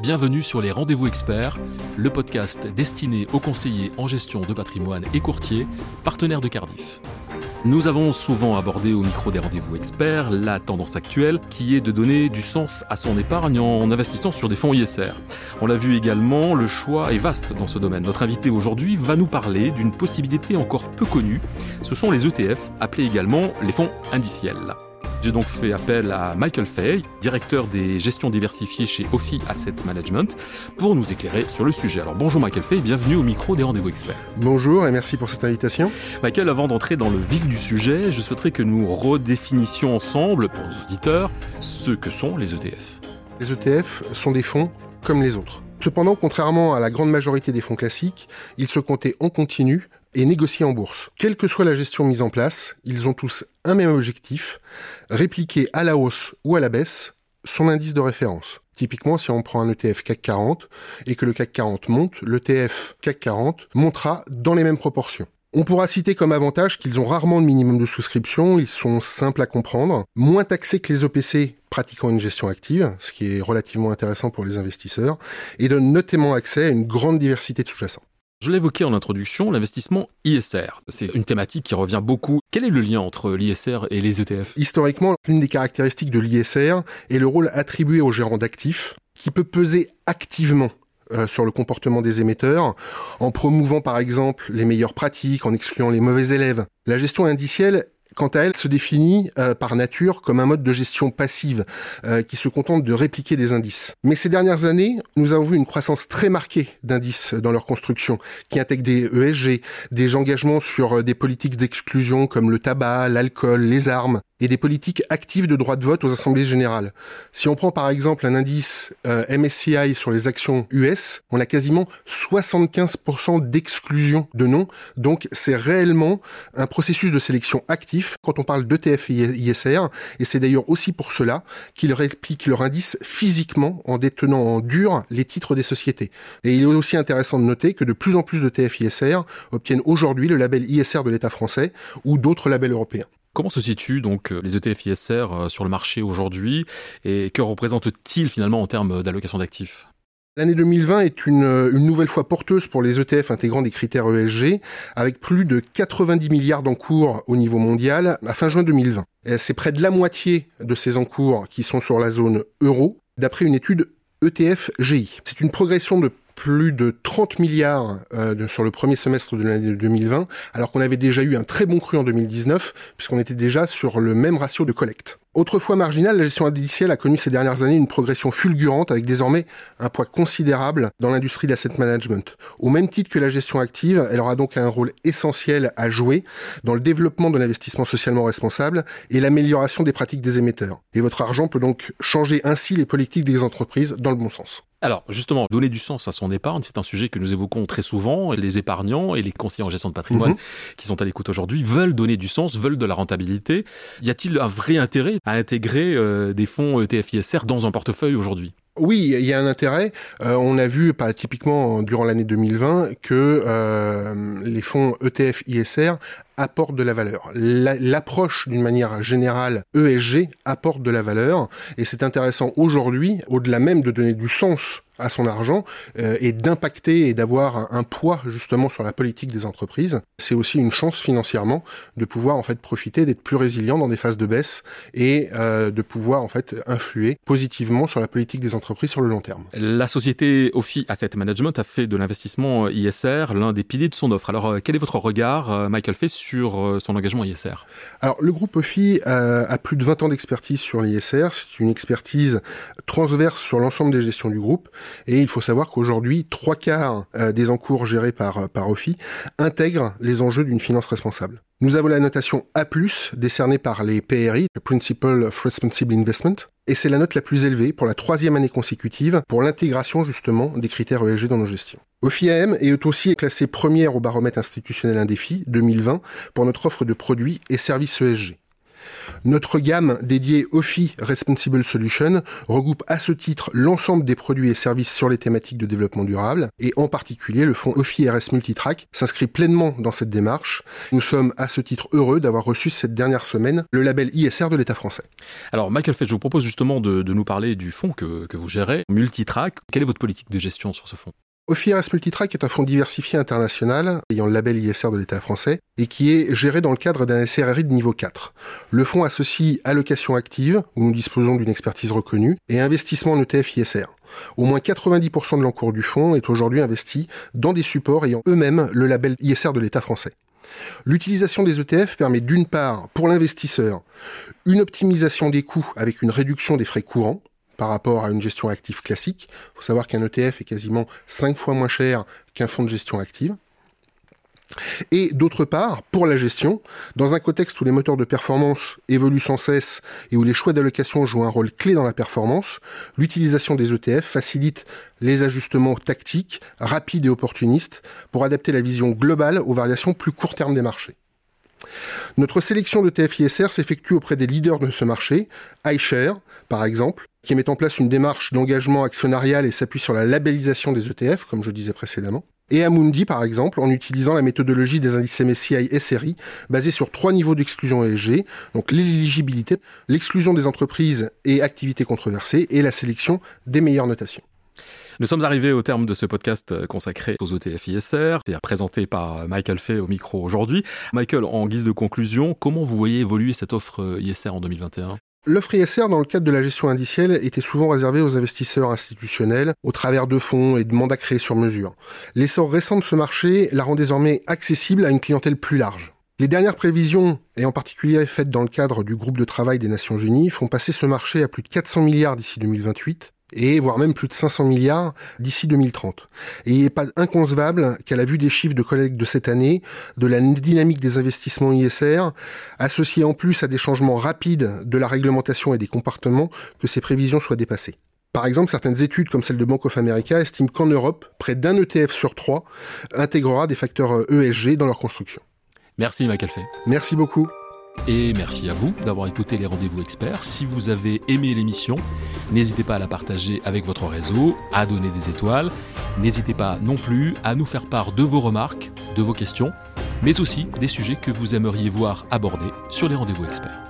Bienvenue sur les Rendez-vous Experts, le podcast destiné aux conseillers en gestion de patrimoine et courtiers, partenaires de Cardiff. Nous avons souvent abordé au micro des rendez-vous experts la tendance actuelle qui est de donner du sens à son épargne en investissant sur des fonds ISR. On l'a vu également, le choix est vaste dans ce domaine. Notre invité aujourd'hui va nous parler d'une possibilité encore peu connue. Ce sont les ETF, appelés également les fonds indiciels. J'ai donc fait appel à Michael Fay, directeur des gestions diversifiées chez Ophi Asset Management, pour nous éclairer sur le sujet. Alors bonjour Michael Fay, bienvenue au micro des rendez-vous experts. Bonjour et merci pour cette invitation. Michael, avant d'entrer dans le vif du sujet, je souhaiterais que nous redéfinissions ensemble, pour nos auditeurs, ce que sont les ETF. Les ETF sont des fonds comme les autres. Cependant, contrairement à la grande majorité des fonds classiques, ils se comptaient en continu et négociés en bourse. Quelle que soit la gestion mise en place, ils ont tous un même objectif, répliquer à la hausse ou à la baisse son indice de référence. Typiquement, si on prend un ETF CAC 40 et que le CAC 40 monte, l'ETF CAC 40 montera dans les mêmes proportions. On pourra citer comme avantage qu'ils ont rarement de minimum de souscription, ils sont simples à comprendre, moins taxés que les OPC pratiquant une gestion active, ce qui est relativement intéressant pour les investisseurs, et donnent notamment accès à une grande diversité de sous-jacents. Je l'évoquais en introduction, l'investissement ISR. C'est une thématique qui revient beaucoup. Quel est le lien entre l'ISR et les ETF Historiquement, l'une des caractéristiques de l'ISR est le rôle attribué au gérant d'actifs, qui peut peser activement euh, sur le comportement des émetteurs, en promouvant par exemple les meilleures pratiques, en excluant les mauvais élèves. La gestion indicielle quant à elle, se définit euh, par nature comme un mode de gestion passive euh, qui se contente de répliquer des indices. Mais ces dernières années, nous avons vu une croissance très marquée d'indices dans leur construction, qui intègre des ESG, des engagements sur euh, des politiques d'exclusion comme le tabac, l'alcool, les armes, et des politiques actives de droit de vote aux assemblées générales. Si on prend par exemple un indice MSCI sur les actions US, on a quasiment 75% d'exclusion de noms, donc c'est réellement un processus de sélection actif quand on parle d'ETF et ISR, et c'est d'ailleurs aussi pour cela qu'ils répliquent leur indice physiquement en détenant en dur les titres des sociétés. Et il est aussi intéressant de noter que de plus en plus d'ETF ISR obtiennent aujourd'hui le label ISR de l'État français ou d'autres labels européens. Comment se situent donc euh, les ETF ISR euh, sur le marché aujourd'hui et que représentent-ils finalement en termes d'allocation d'actifs? L'année 2020 est une, une, nouvelle fois porteuse pour les ETF intégrant des critères ESG, avec plus de 90 milliards d'encours au niveau mondial à fin juin 2020. C'est près de la moitié de ces encours qui sont sur la zone euro, d'après une étude ETF GI. C'est une progression de plus de 30 milliards euh, sur le premier semestre de l'année 2020, alors qu'on avait déjà eu un très bon cru en 2019, puisqu'on était déjà sur le même ratio de collecte. Autrefois marginale, la gestion indicielle a connu ces dernières années une progression fulgurante avec désormais un poids considérable dans l'industrie de l'asset management. Au même titre que la gestion active, elle aura donc un rôle essentiel à jouer dans le développement de l'investissement socialement responsable et l'amélioration des pratiques des émetteurs. Et votre argent peut donc changer ainsi les politiques des entreprises dans le bon sens. Alors justement, donner du sens à son épargne, c'est un sujet que nous évoquons très souvent. Les épargnants et les conseillers en gestion de patrimoine mhm. qui sont à l'écoute aujourd'hui veulent donner du sens, veulent de la rentabilité. Y a-t-il un vrai intérêt à intégrer euh, des fonds ETF-ISR dans un portefeuille aujourd'hui? Oui, il y a un intérêt. Euh, on a vu, pas typiquement durant l'année 2020, que euh, les fonds ETF ISR apportent de la valeur. L'approche d'une manière générale ESG apporte de la valeur et c'est intéressant aujourd'hui, au-delà même de donner du sens à son argent euh, et d'impacter et d'avoir un, poids justement sur la politique des entreprises. C'est aussi une chance financièrement de pouvoir en fait profiter d'être plus résilient dans des phases de baisse et euh, de pouvoir en fait influer positivement sur la politique des entreprises sur le long terme. La société Ophi Asset Management a fait de l'investissement ISR l'un des piliers de son offre. Alors quel est votre regard, Michael Fay, sur son engagement ISR Alors le groupe Ophi a plus de 20 ans d'expertise sur l'ISR. C'est une expertise transverse sur l'ensemble des gestions du groupe. Et il faut savoir qu'aujourd'hui, trois quarts euh, des encours gérés par, euh, par OFI intègrent les enjeux d'une finance responsable. Nous avons la notation A+, décernée par les PRI, Principle of Responsible Investment, et c'est la note la plus élevée pour la troisième année consécutive pour l'intégration justement des critères ESG dans nos gestions. OFI-AM est aussi classée première au baromètre institutionnel Indéfi 2020 pour notre offre de produits et services ESG. Notre gamme dédiée OFI Responsible Solution regroupe à ce titre l'ensemble des produits et services sur les thématiques de développement durable et en particulier le fonds OFI RS Multitrack s'inscrit pleinement dans cette démarche. Nous sommes à ce titre heureux d'avoir reçu cette dernière semaine le label ISR de l'État français. Alors Michael Fett, je vous propose justement de, nous parler du fonds que, que vous gérez, Multitrack. Quelle est votre politique de gestion sur ce fonds? OFIRS Multitrack est un fonds diversifié international ayant le label ISR de l'État français et qui est géré dans le cadre d'un SRRI de niveau 4. Le fonds associe allocation active, où nous disposons d'une expertise reconnue, et investissement en ETF ISR. Au moins 90% de l'encours du fonds est aujourd'hui investi dans des supports ayant eux-mêmes le label ISR de l'État français. L'utilisation des ETF permet d'une part, pour l'investisseur, une optimisation des coûts avec une réduction des frais courants, par rapport à une gestion active classique. Il faut savoir qu'un ETF est quasiment 5 fois moins cher qu'un fonds de gestion active. Et d'autre part, pour la gestion, dans un contexte où les moteurs de performance évoluent sans cesse et où les choix d'allocation jouent un rôle clé dans la performance, l'utilisation des ETF facilite les ajustements tactiques, rapides et opportunistes, pour adapter la vision globale aux variations plus court terme des marchés. Notre sélection de TFISR s'effectue auprès des leaders de ce marché, iShare par exemple, qui met en place une démarche d'engagement actionnarial et s'appuie sur la labellisation des ETF, comme je disais précédemment. Et Amundi, par exemple, en utilisant la méthodologie des indices MSCI SRI, basée sur trois niveaux d'exclusion ESG, donc l'éligibilité, l'exclusion des entreprises et activités controversées, et la sélection des meilleures notations. Nous sommes arrivés au terme de ce podcast euh, consacré aux ETF ISR, et présenté par Michael Fay au micro aujourd'hui. Michael, en guise de conclusion, comment vous voyez évoluer cette offre euh, ISR en 2021 L'offre ISR dans le cadre de la gestion indicielle était souvent réservée aux investisseurs institutionnels au travers de fonds et de mandats créés sur mesure. L'essor récent de ce marché la rend désormais accessible à une clientèle plus large. Les dernières prévisions, et en particulier faites dans le cadre du groupe de travail des Nations Unies, font passer ce marché à plus de 400 milliards d'ici 2028, et voire même plus de 500 milliards d'ici 2030. Et il n'est pas inconcevable qu'à la vue des chiffres de collègues de cette année, de la dynamique des investissements ISR, associés en plus à des changements rapides de la réglementation et des comportements, que ces prévisions soient dépassées. Par exemple, certaines études comme celle de Bank of America estiment qu'en Europe, près d'un ETF sur trois intégrera des facteurs ESG dans leur construction. Merci Michael Fay. Merci beaucoup. Et merci à vous d'avoir écouté les rendez-vous experts. Si vous avez aimé l'émission, n'hésitez pas à la partager avec votre réseau, à donner des étoiles. N'hésitez pas non plus à nous faire part de vos remarques, de vos questions, mais aussi des sujets que vous aimeriez voir abordés sur les rendez-vous experts.